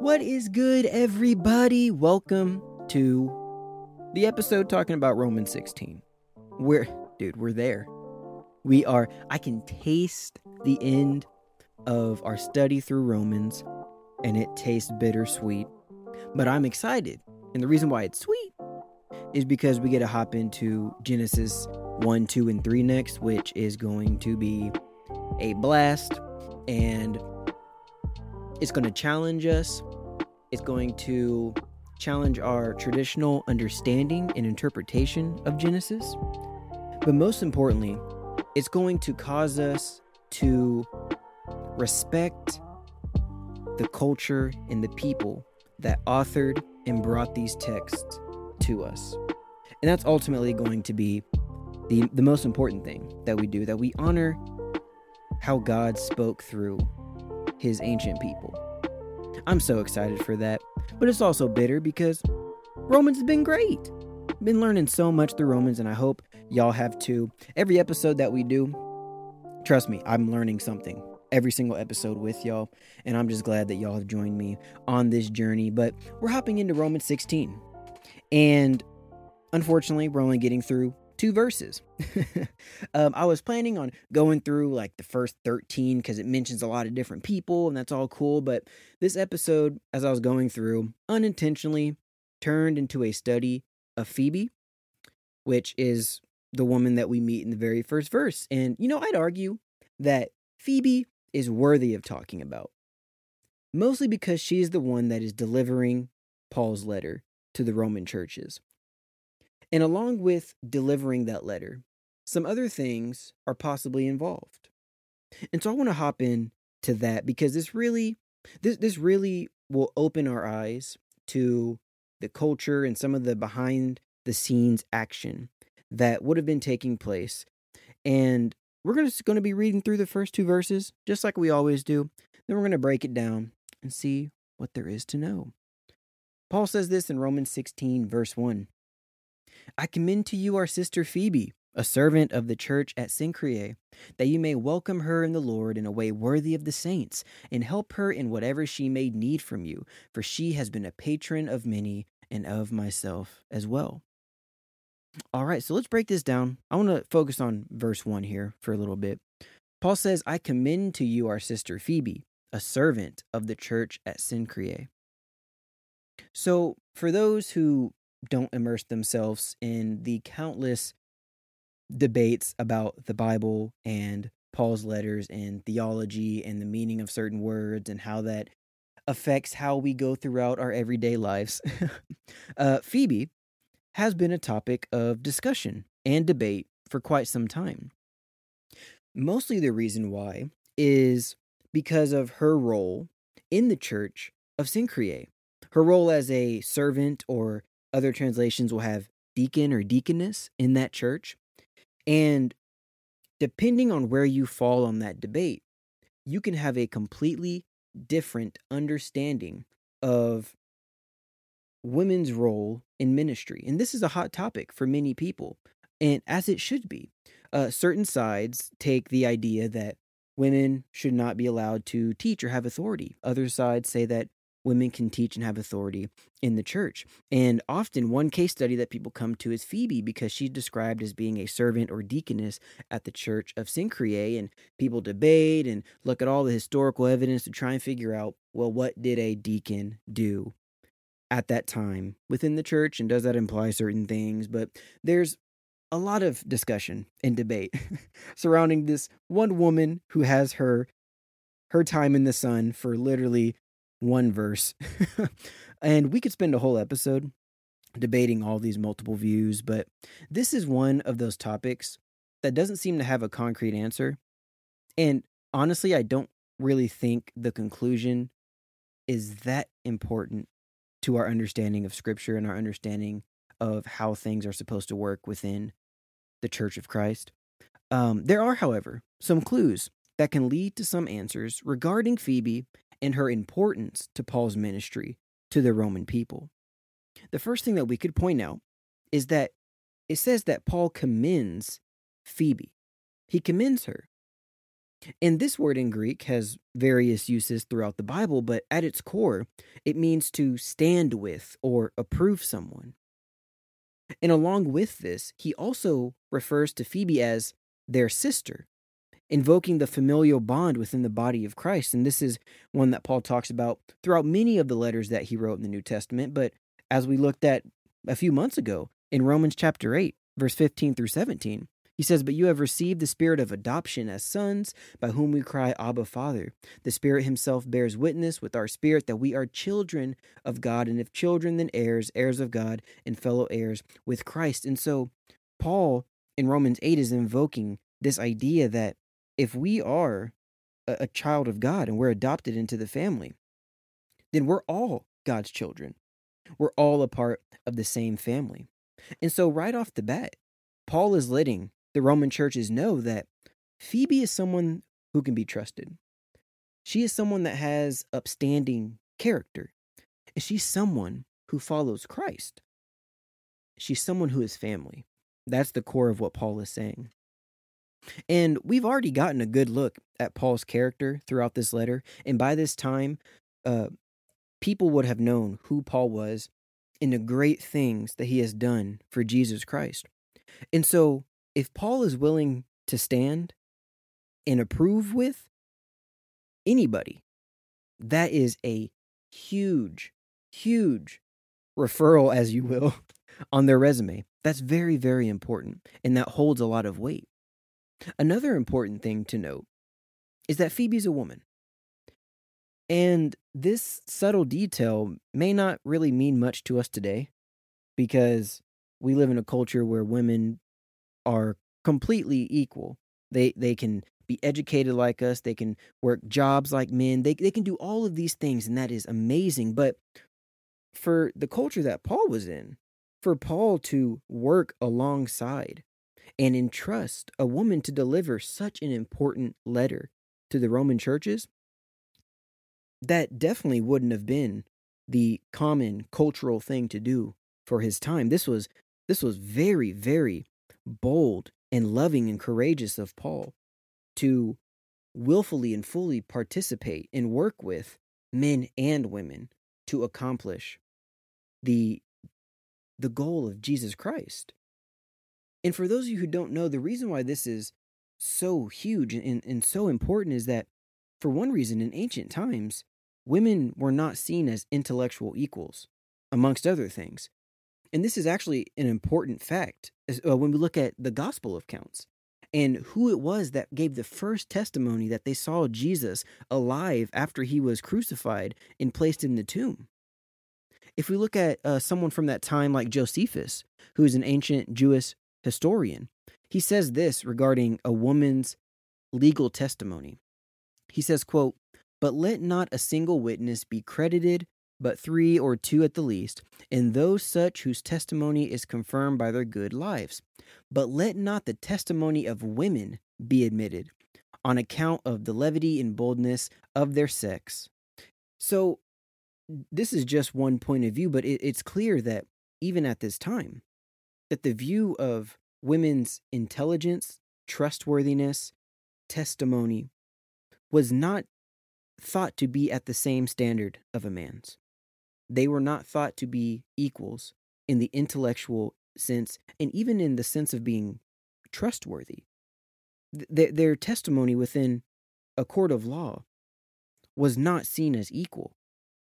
What is good, everybody? Welcome to the episode talking about Romans 16. We're, dude, we're there. We are, I can taste the end of our study through Romans, and it tastes bittersweet. But I'm excited. And the reason why it's sweet is because we get to hop into Genesis 1, 2, and 3 next, which is going to be a blast. And it's going to challenge us. It's going to challenge our traditional understanding and interpretation of Genesis. But most importantly, it's going to cause us to respect the culture and the people that authored and brought these texts to us. And that's ultimately going to be the, the most important thing that we do, that we honor how God spoke through his ancient people. I'm so excited for that. But it's also bitter because Romans has been great. Been learning so much through Romans, and I hope y'all have too. Every episode that we do, trust me, I'm learning something every single episode with y'all, and I'm just glad that y'all have joined me on this journey. But we're hopping into Romans 16, and unfortunately, we're only getting through two verses. um, I was planning on going through like the first 13 because it mentions a lot of different people and that's all cool. But this episode, as I was going through, unintentionally turned into a study of Phoebe, which is the woman that we meet in the very first verse. And, you know, I'd argue that Phoebe is worthy of talking about, mostly because she's the one that is delivering Paul's letter to the Roman churches. And along with delivering that letter, some other things are possibly involved. And so I want to hop in to that because this really this this really will open our eyes to the culture and some of the behind the scenes action that would have been taking place. And we're just going to be reading through the first two verses just like we always do. Then we're going to break it down and see what there is to know. Paul says this in Romans 16 verse 1. I commend to you our sister Phoebe, a servant of the church at Cenchreae, that you may welcome her in the Lord in a way worthy of the saints, and help her in whatever she may need from you, for she has been a patron of many and of myself as well. All right, so let's break this down. I want to focus on verse 1 here for a little bit. Paul says, I commend to you our sister Phoebe, a servant of the church at Cenchreae. So, for those who don't immerse themselves in the countless debates about the Bible and Paul's letters and theology and the meaning of certain words and how that affects how we go throughout our everyday lives. uh, Phoebe has been a topic of discussion and debate for quite some time. Mostly the reason why is because of her role in the church of Cenchreae. Her role as a servant or other translations will have deacon or deaconess in that church. And depending on where you fall on that debate, you can have a completely different understanding of women's role in ministry. And this is a hot topic for many people, and as it should be. Uh, certain sides take the idea that women should not be allowed to teach or have authority. Other sides say that women can teach and have authority in the church. And often, one case study that people come to is Phoebe because she's described as being a servant or deaconess at the church of Cenchreae. And people debate and look at all the historical evidence to try and figure out well, what did a deacon do at that time within the church? And does that imply certain things? But there's a lot of discussion and debate surrounding this one woman who has her her time in the sun for literally one verse. and we could spend a whole episode debating all these multiple views, but this is one of those topics that doesn't seem to have a concrete answer. And honestly, I don't really think the conclusion is that important to our understanding of scripture and our understanding of how things are supposed to work within the Church of Christ. Um, there are, however, some clues that can lead to some answers regarding Phoebe and her importance to Paul's ministry to the Roman people. The first thing that we could point out is that it says that Paul commends Phoebe. He commends her. And this word in Greek has various uses throughout the Bible, but at its core, it means to stand with or approve someone. And along with this, he also refers to Phoebe as their sister, invoking the familial bond within the body of Christ. And this is one that Paul talks about throughout many of the letters that he wrote in the New Testament. But as we looked at a few months ago in Romans chapter 8, verse 15 through 17, he says, But you have received the spirit of adoption as sons, by whom we cry, Abba, Father. The Spirit Himself bears witness with our spirit that we are children of God, and if children, then heirs, heirs of God, and fellow heirs with Christ. And so, Paul in Romans 8 is invoking this idea that if we are a, a child of God and we're adopted into the family, then we're all God's children. We're all a part of the same family. And so, right off the bat, Paul is letting the Roman churches know that Phoebe is someone who can be trusted. She is someone that has upstanding character. And she's someone who follows Christ. She's someone who is family. That's the core of what Paul is saying. And we've already gotten a good look at Paul's character throughout this letter. And by this time, uh, people would have known who Paul was and the great things that he has done for Jesus Christ. And so if Paul is willing to stand and approve with anybody, that is a huge, huge referral, as you will, on their resume. That's very, very important, and that holds a lot of weight. Another important thing to note is that Phoebe's a woman. And this subtle detail may not really mean much to us today because we live in a culture where women are completely equal. They they can be educated like us, they can work jobs like men. They they can do all of these things and that is amazing, but for the culture that Paul was in, for Paul to work alongside and entrust a woman to deliver such an important letter to the Roman churches, that definitely wouldn't have been the common cultural thing to do for his time. This was this was very very bold and loving and courageous of Paul to willfully and fully participate and work with men and women to accomplish the the goal of Jesus Christ. And for those of you who don't know, the reason why this is so huge and, and so important is that, for one reason, in ancient times, women were not seen as intellectual equals, amongst other things. And this is actually an important fact uh, when we look at the Gospel accounts and who it was that gave the first testimony that they saw Jesus alive after he was crucified and placed in the tomb. If we look at uh, someone from that time like Josephus, who is an ancient Jewish historian, he says this regarding a woman's legal testimony. He says, quote, "But let not a single witness be credited but three or two at the least, and those such whose testimony is confirmed by their good lives. But let not the testimony of women be admitted, on account of the levity and boldness of their sex. So, this is just one point of view, but it, it's clear that even at this time, that the view of women's intelligence, trustworthiness, testimony was not thought to be at the same standard of a man's. They were not thought to be equals in the intellectual sense and even in the sense of being trustworthy. Th- their testimony within a court of law was not seen as equal.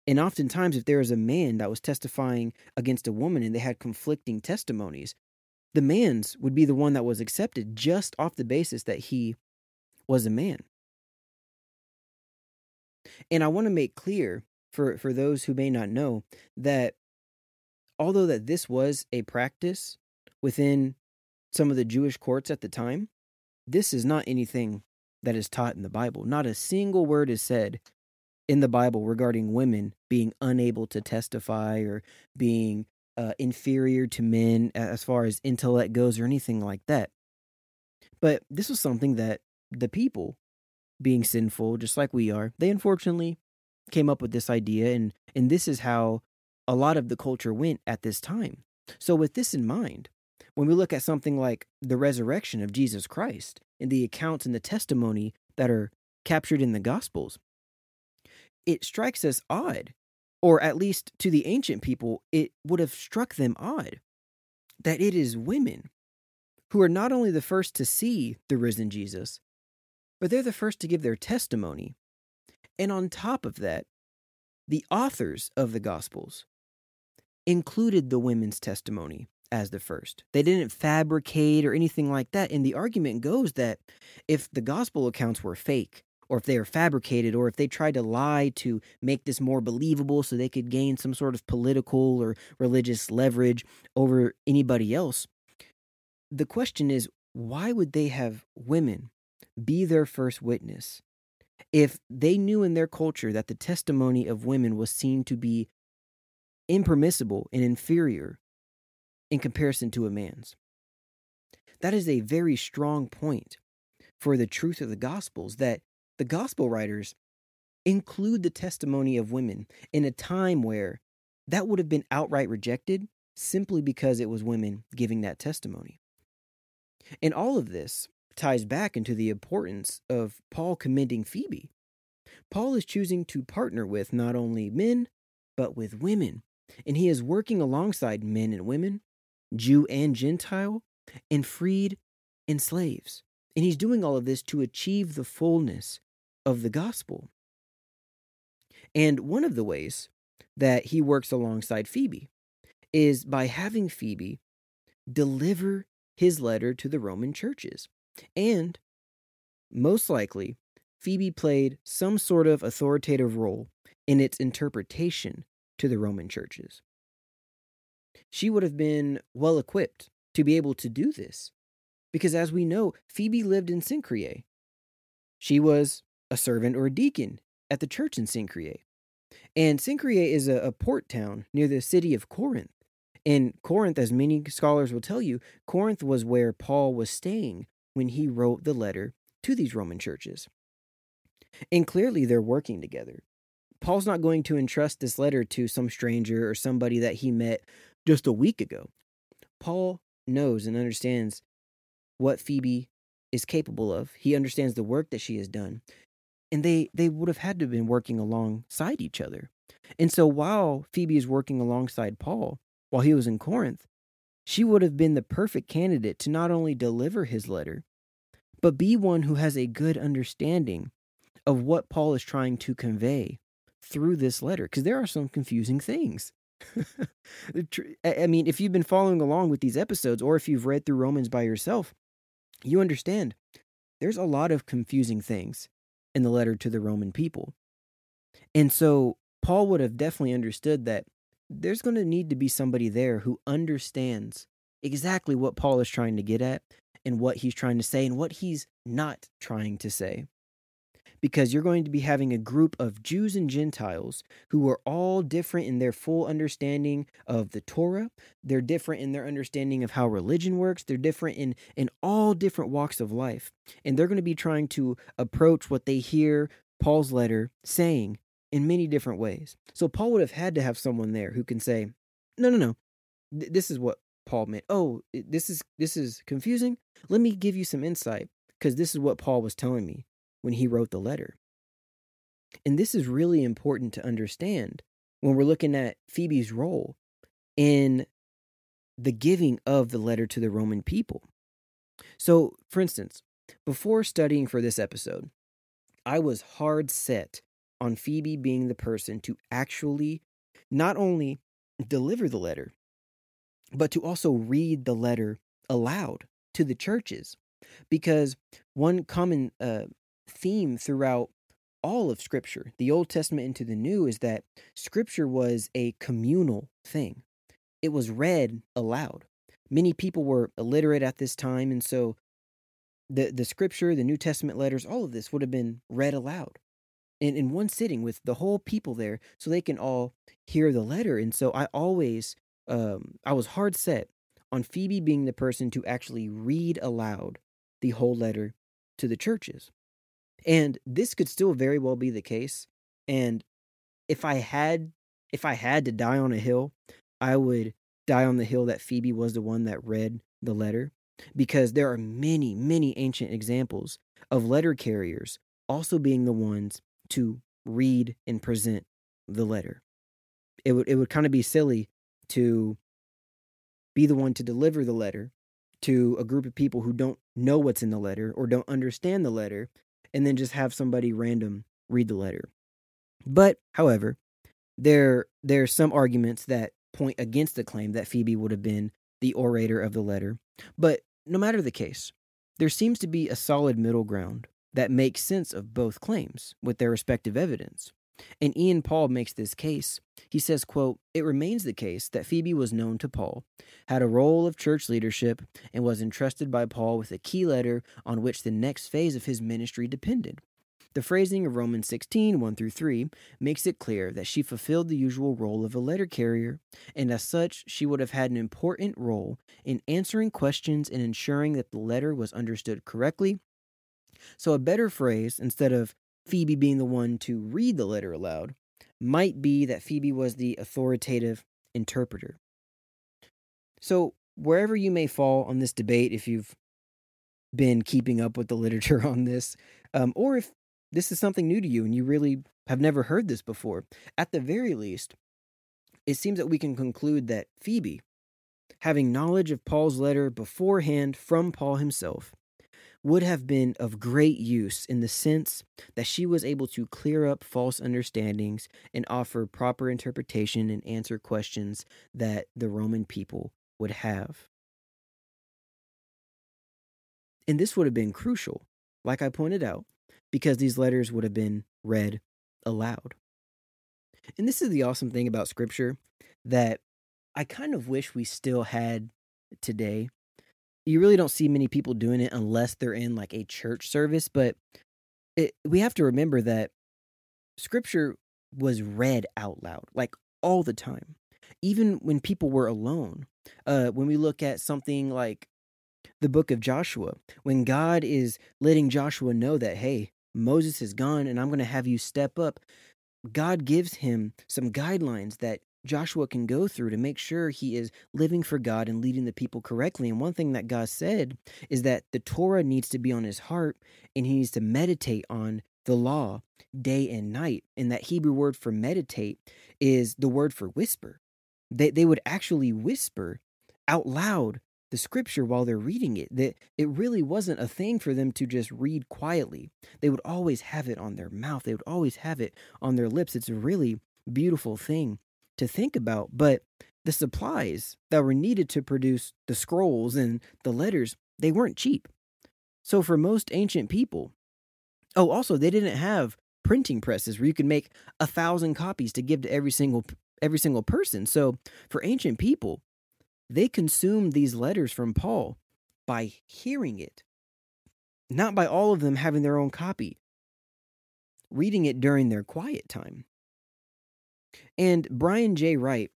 And oftentimes, if there was a man that was testifying against a woman and they had conflicting testimonies, the man's would be the one that was accepted just off the basis that he was a man. And I want to make clear for for those who may not know that although that this was a practice within some of the Jewish courts at the time, this is not anything that is taught in the Bible. Not a single word is said in the Bible regarding women being unable to testify or being uh, inferior to men as far as intellect goes or anything like that. But this was something that the people, being sinful just like we are, they unfortunately came up with this idea and and this is how a lot of the culture went at this time. So with this in mind, when we look at something like the resurrection of Jesus Christ and the accounts and the testimony that are captured in the Gospels, it strikes us odd, or at least to the ancient people, it would have struck them odd that it is women who are not only the first to see the risen Jesus, but they're the first to give their testimony. And on top of that, the authors of the Gospels included the women's testimony as the first. They didn't fabricate or anything like that. And the argument goes that if the Gospel accounts were fake, or if they were fabricated, or if they tried to lie to make this more believable so they could gain some sort of political or religious leverage over anybody else, the question is why would they have women be their first witness if they knew in their culture that the testimony of women was seen to be impermissible and inferior in comparison to a man's. That is a very strong point for the truth of the Gospels that the Gospel writers include the testimony of women in a time where that would have been outright rejected simply because it was women giving that testimony. And all of this ties back into the importance of Paul commending Phoebe. Paul is choosing to partner with not only men, but with women. And he is working alongside men and women, Jew and Gentile, and freed and slaves. And he's doing all of this to achieve the fullness of the gospel. And one of the ways that he works alongside Phoebe is by having Phoebe deliver his letter to the Roman churches. And most likely, Phoebe played some sort of authoritative role in its interpretation to the Roman churches. She would have been well equipped to be able to do this, because as we know, Phoebe lived in Cenchreae. She was a servant or a deacon at the church in Cenchreae. And Cenchreae is a, a port town near the city of Corinth. In Corinth, as many scholars will tell you, Corinth was where Paul was staying when he wrote the letter to these Roman churches. And clearly they're working together. Paul's not going to entrust this letter to some stranger or somebody that he met just a week ago. Paul knows and understands what Phoebe is capable of. He understands the work that she has done. And they, they would have had to have been working alongside each other. And so while Phoebe is working alongside Paul, while he was in Corinth, she would have been the perfect candidate to not only deliver his letter, but be one who has a good understanding of what Paul is trying to convey through this letter, because there are some confusing things. I mean, if you've been following along with these episodes, or if you've read through Romans by yourself, you understand there's a lot of confusing things in the letter to the Roman people. And so Paul would have definitely understood that there's going to need to be somebody there who understands exactly what Paul is trying to get at and what he's trying to say and what he's not trying to say. Because you're going to be having a group of Jews and Gentiles who are all different in their full understanding of the Torah. They're different in their understanding of how religion works. They're different in, in all different walks of life. And they're going to be trying to approach what they hear Paul's letter saying in many different ways. So Paul would have had to have someone there who can say, "No, no, no. Th- this is what Paul meant. Oh, this is this is confusing. Let me give you some insight because this is what Paul was telling me when he wrote the letter." And this is really important to understand when we're looking at Phoebe's role in the giving of the letter to the Roman people. So, for instance, before studying for this episode, I was hard set on Phoebe being the person to actually not only deliver the letter, but to also read the letter aloud to the churches. Because one common uh, theme throughout all of Scripture, the Old Testament into the New, is that Scripture was a communal thing. It was read aloud. Many people were illiterate at this time, and so the, the Scripture, the New Testament letters, all of this would have been read aloud in, in one sitting with the whole people there so they can all hear the letter. And so I always, um, I was hard set on Phoebe being the person to actually read aloud the whole letter to the churches. And this could still very well be the case. And if I had, if I had to die on a hill, I would die on the hill that Phoebe was the one that read the letter because there are many, many ancient examples of letter carriers also being the ones to read and present the letter. It would it would kind of be silly to be the one to deliver the letter to a group of people who don't know what's in the letter or don't understand the letter and then just have somebody random read the letter. But however, there there are some arguments that point against the claim that Phoebe would have been the orator of the letter. But no matter the case, there seems to be a solid middle ground that makes sense of both claims with their respective evidence. And Ian Paul makes this case. He says, quote, It remains the case that Phoebe was known to Paul, had a role of church leadership, and was entrusted by Paul with a key letter on which the next phase of his ministry depended. The phrasing of Romans 16, 1 through 3, makes it clear that she fulfilled the usual role of a letter carrier, and as such, she would have had an important role in answering questions and ensuring that the letter was understood correctly. So, a better phrase, instead of Phoebe being the one to read the letter aloud, might be that Phoebe was the authoritative interpreter. So, wherever you may fall on this debate, if you've been keeping up with the literature on this, um, or if this is something new to you and you really have never heard this before, at the very least, it seems that we can conclude that Phoebe, having knowledge of Paul's letter beforehand from Paul himself, would have been of great use in the sense that she was able to clear up false understandings and offer proper interpretation and answer questions that the Roman people would have. And this would have been crucial, like I pointed out, because these letters would have been read aloud. And this is the awesome thing about scripture that I kind of wish we still had today. You really don't see many people doing it unless they're in like a church service, but it, we have to remember that scripture was read out loud, like all the time, even when people were alone. Uh, when we look at something like the book of Joshua, when God is letting Joshua know that, hey, Moses is gone and I'm going to have you step up. God gives him some guidelines that Joshua can go through to make sure he is living for God and leading the people correctly. And one thing that God said is that the Torah needs to be on his heart and he needs to meditate on the law day and night. And that Hebrew word for meditate is the word for whisper. They, they would actually whisper out loud the scripture while they're reading it that it really wasn't a thing for them to just read quietly they would always have it on their mouth they would always have it on their lips it's a really beautiful thing to think about but the supplies that were needed to produce the scrolls and the letters they weren't cheap so for most ancient people oh also they didn't have printing presses where you could make a thousand copies to give to every single every single person so for ancient people they consumed these letters from Paul by hearing it, not by all of them having their own copy, reading it during their quiet time. And Brian J. Wright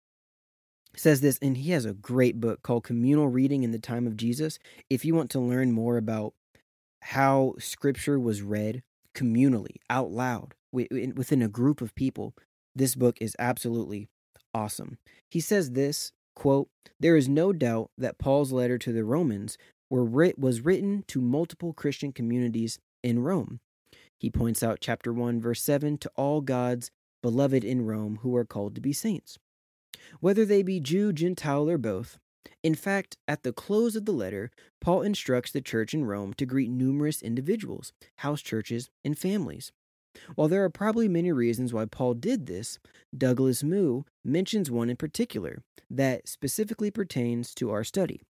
says this, and he has a great book called Communal Reading in the Time of Jesus. If you want to learn more about how scripture was read communally, out loud, within a group of people, this book is absolutely awesome. He says this Quote, there is no doubt that Paul's letter to the Romans writ- was written to multiple Christian communities in Rome. He points out chapter 1 verse 7 to all God's beloved in Rome who are called to be saints. Whether they be Jew, Gentile, or both. In fact, at the close of the letter, Paul instructs the church in Rome to greet numerous individuals, house churches, and families. While there are probably many reasons why Paul did this, Douglas Moo mentions one in particular that specifically pertains to our study.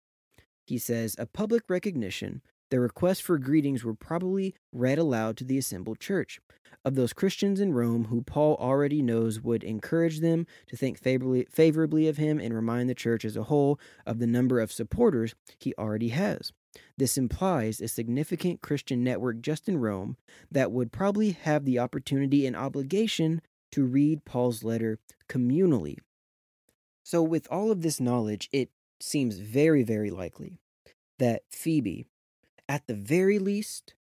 He says, A public recognition, the requests for greetings were probably read aloud to the assembled church of those Christians in Rome who Paul already knows would encourage them to think favorably, favorably of him and remind the church as a whole of the number of supporters he already has. This implies a significant Christian network just in Rome that would probably have the opportunity and obligation to read Paul's letter communally. So, with all of this knowledge, it seems very, very likely that Phoebe, at the very least,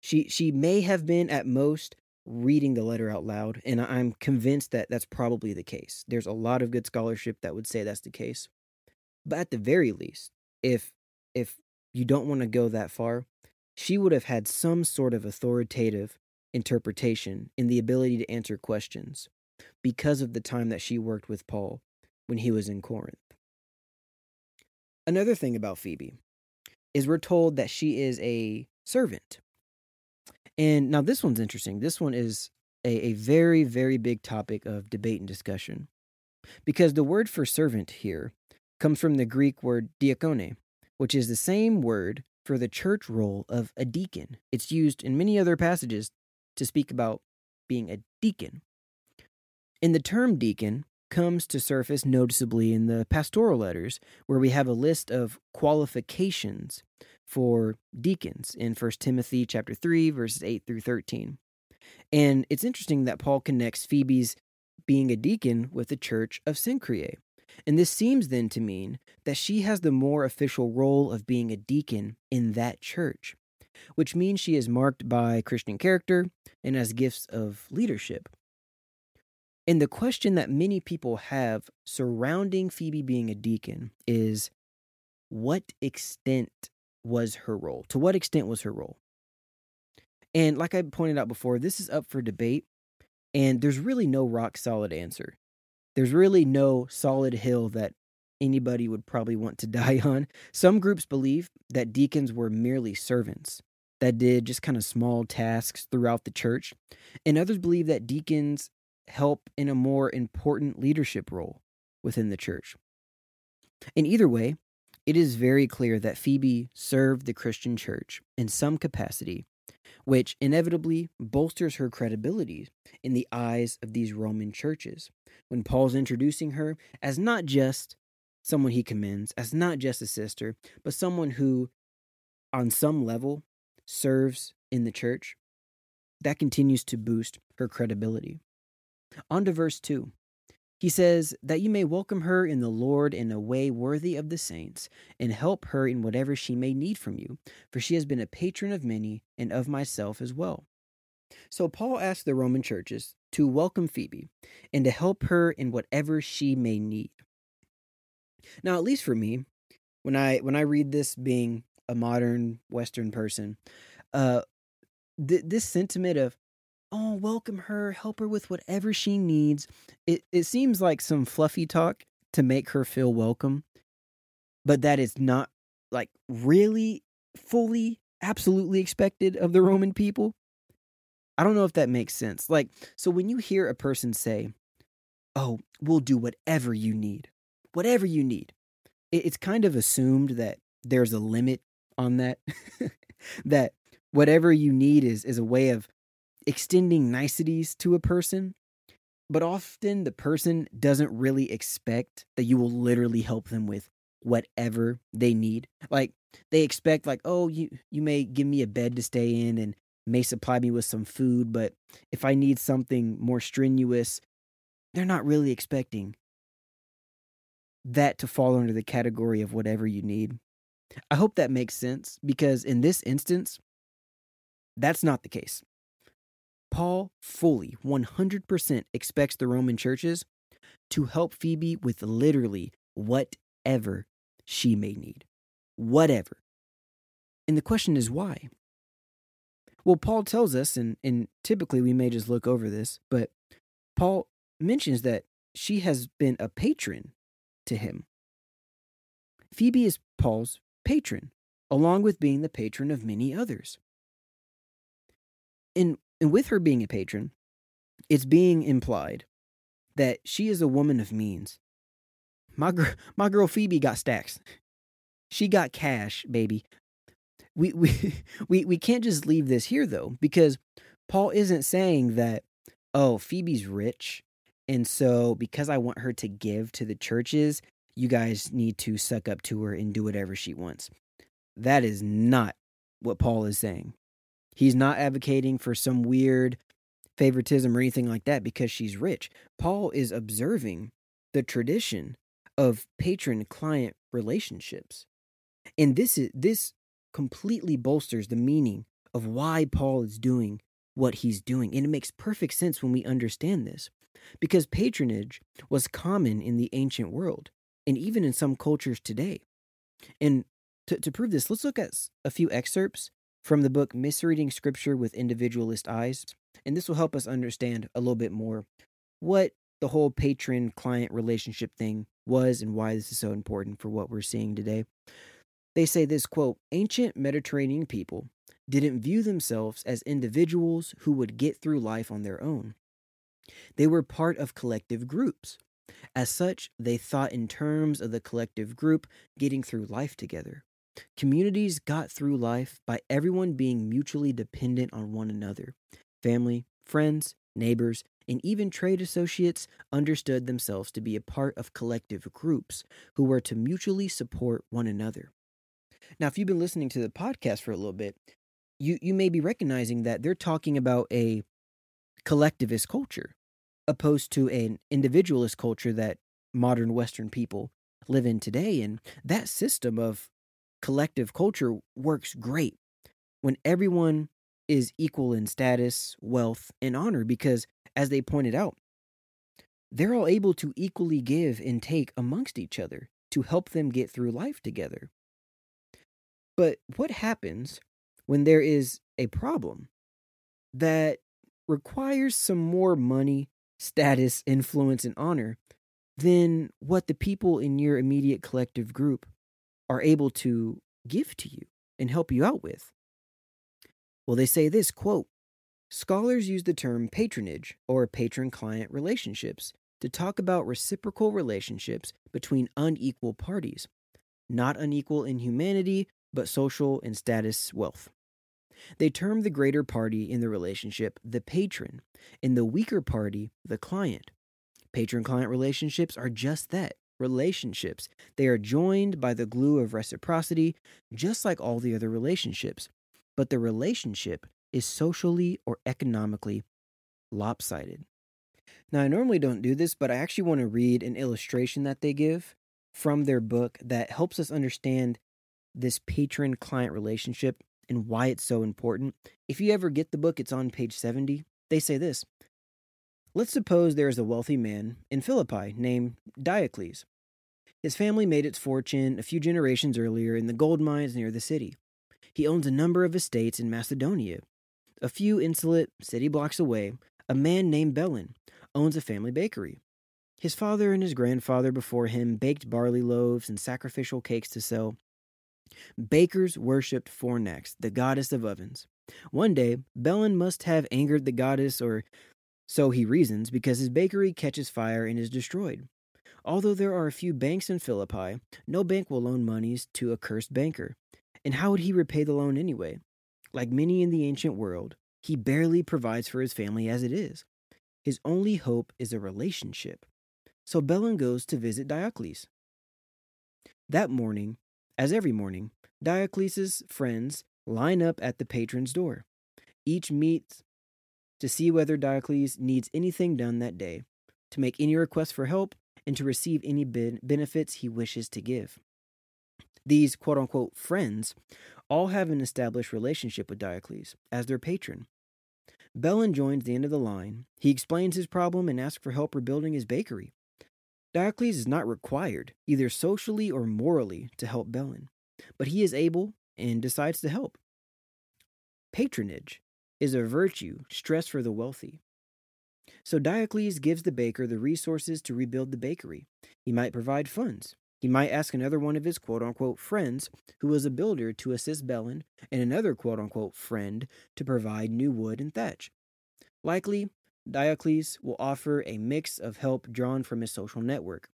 she she may have been at most reading the letter out loud, and I'm convinced that that's probably the case. There's a lot of good scholarship that would say that's the case. But at the very least, if if you don't want to go that far, she would have had some sort of authoritative interpretation and the ability to answer questions because of the time that she worked with Paul when he was in Corinth. Another thing about Phoebe is we're told that she is a servant. And now this one's interesting. This one is a, a very, very big topic of debate and discussion because the word for servant here comes from the Greek word diakone, which is the same word for the church role of a deacon. It's used in many other passages to speak about being a deacon. And the term deacon comes to surface noticeably in the pastoral letters, where we have a list of qualifications for deacons in 1 Timothy chapter 3 verses 8 through 13. And it's interesting that Paul connects Phoebe's being a deacon with the church of Cenchreae. And this seems then to mean that she has the more official role of being a deacon in that church, which means she is marked by Christian character and has gifts of leadership. And the question that many people have surrounding Phoebe being a deacon is what extent was her role? To what extent was her role? And like I pointed out before, this is up for debate, and there's really no rock solid answer. There's really no solid hill that anybody would probably want to die on. Some groups believe that deacons were merely servants that did just kind of small tasks throughout the church, and others believe that deacons help in a more important leadership role within the church. In either way, it is very clear that Phoebe served the Christian church in some capacity, which inevitably bolsters her credibility in the eyes of these Roman churches when Paul's introducing her as not just someone he commends, as not just a sister, but someone who, on some level, serves in the church. That continues to boost her credibility. On to verse 2. He says, That you may welcome her in the Lord in a way worthy of the saints, and help her in whatever she may need from you, for she has been a patron of many, and of myself as well. So Paul asked the Roman churches to welcome Phoebe and to help her in whatever she may need. Now, at least for me, when I when I read this being a modern Western person, uh, th- this sentiment of oh, welcome her, help her with whatever she needs. It it seems like some fluffy talk to make her feel welcome, but that is not like really fully absolutely expected of the Roman people. I don't know if that makes sense. Like so when you hear a person say, "Oh, we'll do whatever you need." Whatever you need. It's kind of assumed that there's a limit on that that whatever you need is is a way of extending niceties to a person, but often the person doesn't really expect that you will literally help them with whatever they need. Like they expect like, "Oh, you you may give me a bed to stay in and may supply me with some food, but if I need something more strenuous, they're not really expecting that to fall under the category of whatever you need. I hope that makes sense because in this instance, that's not the case. Paul fully, 100% expects the Roman churches to help Phoebe with literally whatever she may need. Whatever. And the question is why? Well, Paul tells us, and, and typically we may just look over this, but Paul mentions that she has been a patron to him. Phoebe is Paul's patron, along with being the patron of many others. And and with her being a patron, it's being implied that she is a woman of means. My, gr- my girl Phoebe got stacks. She got cash, baby. We, we, we, we can't just leave this here, though, because Paul isn't saying that, oh, Phoebe's rich. And so, because I want her to give to the churches, you guys need to suck up to her and do whatever she wants. That is not what Paul is saying. He's not advocating for some weird favoritism or anything like that because she's rich. Paul is observing the tradition of patron client relationships. And this is this completely bolsters the meaning of why Paul is doing what he's doing. And it makes perfect sense when we understand this. Because patronage was common in the ancient world and even in some cultures today. And to, to prove this, let's look at a few excerpts from the book Misreading Scripture with Individualist Eyes. And this will help us understand a little bit more what the whole patron client relationship thing was and why this is so important for what we're seeing today. They say this quote Ancient Mediterranean people didn't view themselves as individuals who would get through life on their own. They were part of collective groups. As such, they thought in terms of the collective group getting through life together. Communities got through life by everyone being mutually dependent on one another. Family, friends, neighbors, and even trade associates understood themselves to be a part of collective groups who were to mutually support one another. Now, if you've been listening to the podcast for a little bit, you, you may be recognizing that they're talking about a collectivist culture opposed to an individualist culture that modern Western people live in today. And that system of collective culture works great when everyone is equal in status, wealth, and honor because, as they pointed out, they're all able to equally give and take amongst each other to help them get through life together. But what happens when there is a problem that requires some more money, status, influence, and honor than what the people in your immediate collective group are able to give to you and help you out with? Well, they say this quote Scholars use the term patronage or patron client relationships to talk about reciprocal relationships between unequal parties, not unequal in humanity, but social and status wealth. They term the greater party in the relationship the patron, and the weaker party the client. Patron client relationships are just that relationships. They are joined by the glue of reciprocity, just like all the other relationships but the relationship is socially or economically lopsided. Now, I normally don't do this, but I actually want to read an illustration that they give from their book that helps us understand this patron client relationship and why it's so important. If you ever get the book, it's on page 70. They say this Let's suppose there is a wealthy man in Philippi named Diocles. His family made its fortune a few generations earlier in the gold mines near the city. He owns a number of estates in Macedonia. A few insolent city blocks away, a man named Belen owns a family bakery. His father and his grandfather before him baked barley loaves and sacrificial cakes to sell. Bakers worshipped Fornax, the goddess of ovens. One day, Belen must have angered the goddess, or so he reasons, because his bakery catches fire and is destroyed. Although there are a few banks in Philippi, no bank will loan monies to a cursed banker. And how would he repay the loan anyway? Like many in the ancient world, he barely provides for his family as it is. His only hope is a relationship. So Belen goes to visit Diocles. That morning, as every morning, Diocles' friends line up at the patron's door. Each meets to see whether Diocles needs anything done that day, to make any request for help, and to receive any benefits he wishes to give. These quote unquote friends all have an established relationship with Diocles as their patron. Belen joins the end of the line. He explains his problem and asks for help rebuilding his bakery. Diocles is not required, either socially or morally, to help Belen, but he is able and decides to help. Patronage is a virtue stressed for the wealthy. So Diocles gives the baker the resources to rebuild the bakery. He might provide funds, he might ask another one of his quote unquote friends, who was a builder, to assist Belen, and another quote unquote friend to provide new wood and thatch. Likely, Diocles will offer a mix of help drawn from his social network.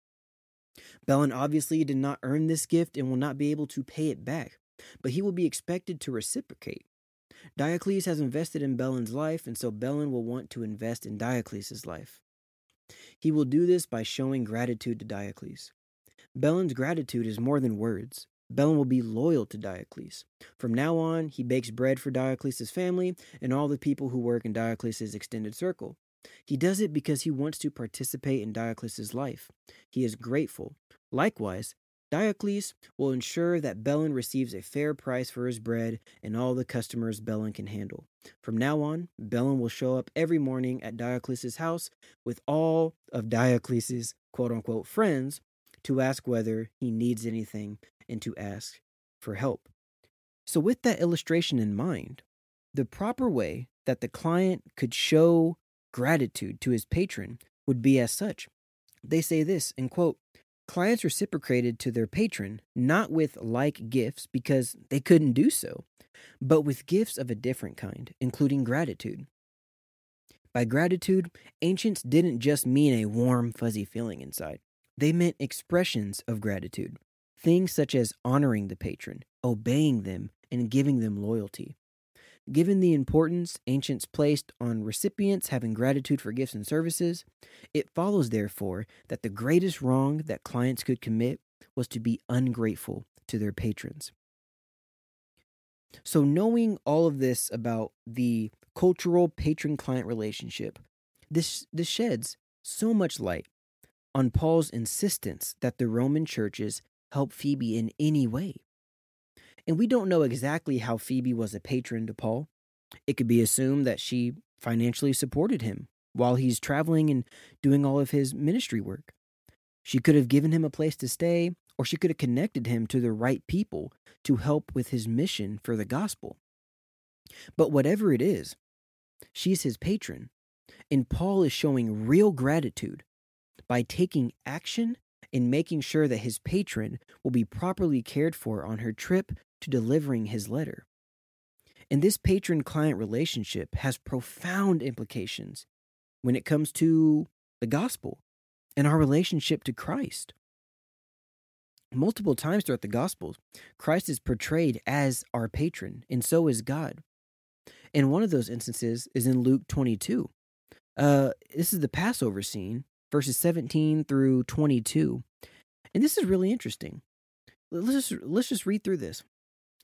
Belen obviously did not earn this gift and will not be able to pay it back, but he will be expected to reciprocate. Diocles has invested in Belen's life, and so Belen will want to invest in Diocles' life. He will do this by showing gratitude to Diocles. Belen's gratitude is more than words. Belen will be loyal to Diocles. From now on, he bakes bread for Diocles' family and all the people who work in Diocles' extended circle. He does it because he wants to participate in Diocles' life. He is grateful. Likewise, Diocles will ensure that Belen receives a fair price for his bread and all the customers Belen can handle. From now on, Belen will show up every morning at Diocles' house with all of Diocles' quote unquote friends to ask whether he needs anything and to ask for help. So, with that illustration in mind, the proper way that the client could show gratitude to his patron would be as such. They say this, and quote, clients reciprocated to their patron not with like gifts because they couldn't do so, but with gifts of a different kind, including gratitude. By gratitude, ancients didn't just mean a warm, fuzzy feeling inside. They meant expressions of gratitude, things such as honoring the patron, obeying them, and giving them loyalty. Given the importance ancients placed on recipients having gratitude for gifts and services, it follows, therefore, that the greatest wrong that clients could commit was to be ungrateful to their patrons. So, knowing all of this about the cultural patron client relationship, this, this sheds so much light on Paul's insistence that the Roman churches help Phoebe in any way. And we don't know exactly how Phoebe was a patron to Paul. It could be assumed that she financially supported him while he's traveling and doing all of his ministry work. She could have given him a place to stay, or she could have connected him to the right people to help with his mission for the gospel. But whatever it is, she's his patron, and Paul is showing real gratitude by taking action in making sure that his patron will be properly cared for on her trip to delivering his letter. And this patron client relationship has profound implications when it comes to the gospel and our relationship to Christ. Multiple times throughout the Gospels, Christ is portrayed as our patron, and so is God. And one of those instances is in Luke 22. Uh, this is the Passover scene, verses 17 through 22. And this is really interesting. Let's just, let's just read through this.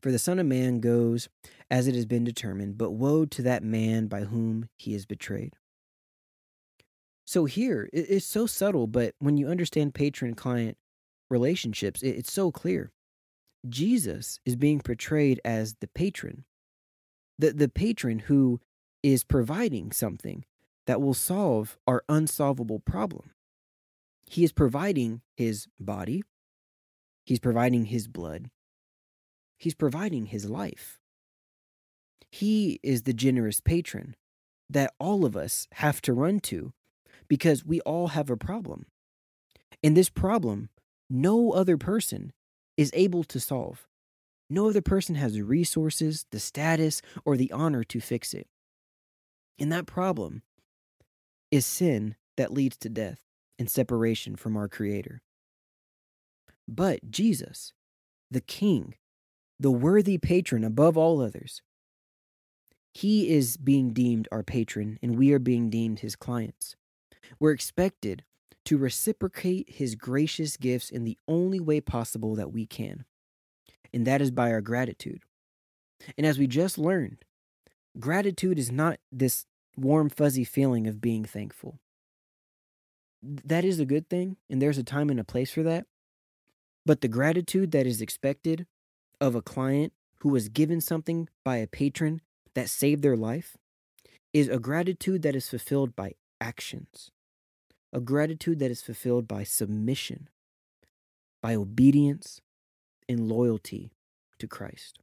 For the Son of Man goes as it has been determined, but woe to that man by whom he is betrayed. So here, it's so subtle, but when you understand patron client relationships, it's so clear. Jesus is being portrayed as the patron, the, the patron who is providing something, that will solve our unsolvable problem. He is providing his body, he's providing his blood, he's providing his life. He is the generous patron that all of us have to run to because we all have a problem. And this problem, no other person is able to solve. No other person has the resources, the status, or the honor to fix it. And that problem is sin that leads to death and separation from our Creator. But Jesus, the King, the worthy patron above all others, he is being deemed our patron and we are being deemed his clients. We're expected to reciprocate his gracious gifts in the only way possible that we can, and that is by our gratitude. And as we just learned, gratitude is not this warm, fuzzy feeling of being thankful. That is a good thing, and there's a time and a place for that. But the gratitude that is expected of a client who was given something by a patron that saved their life is a gratitude that is fulfilled by actions, a gratitude that is fulfilled by submission, by obedience and loyalty to Christ.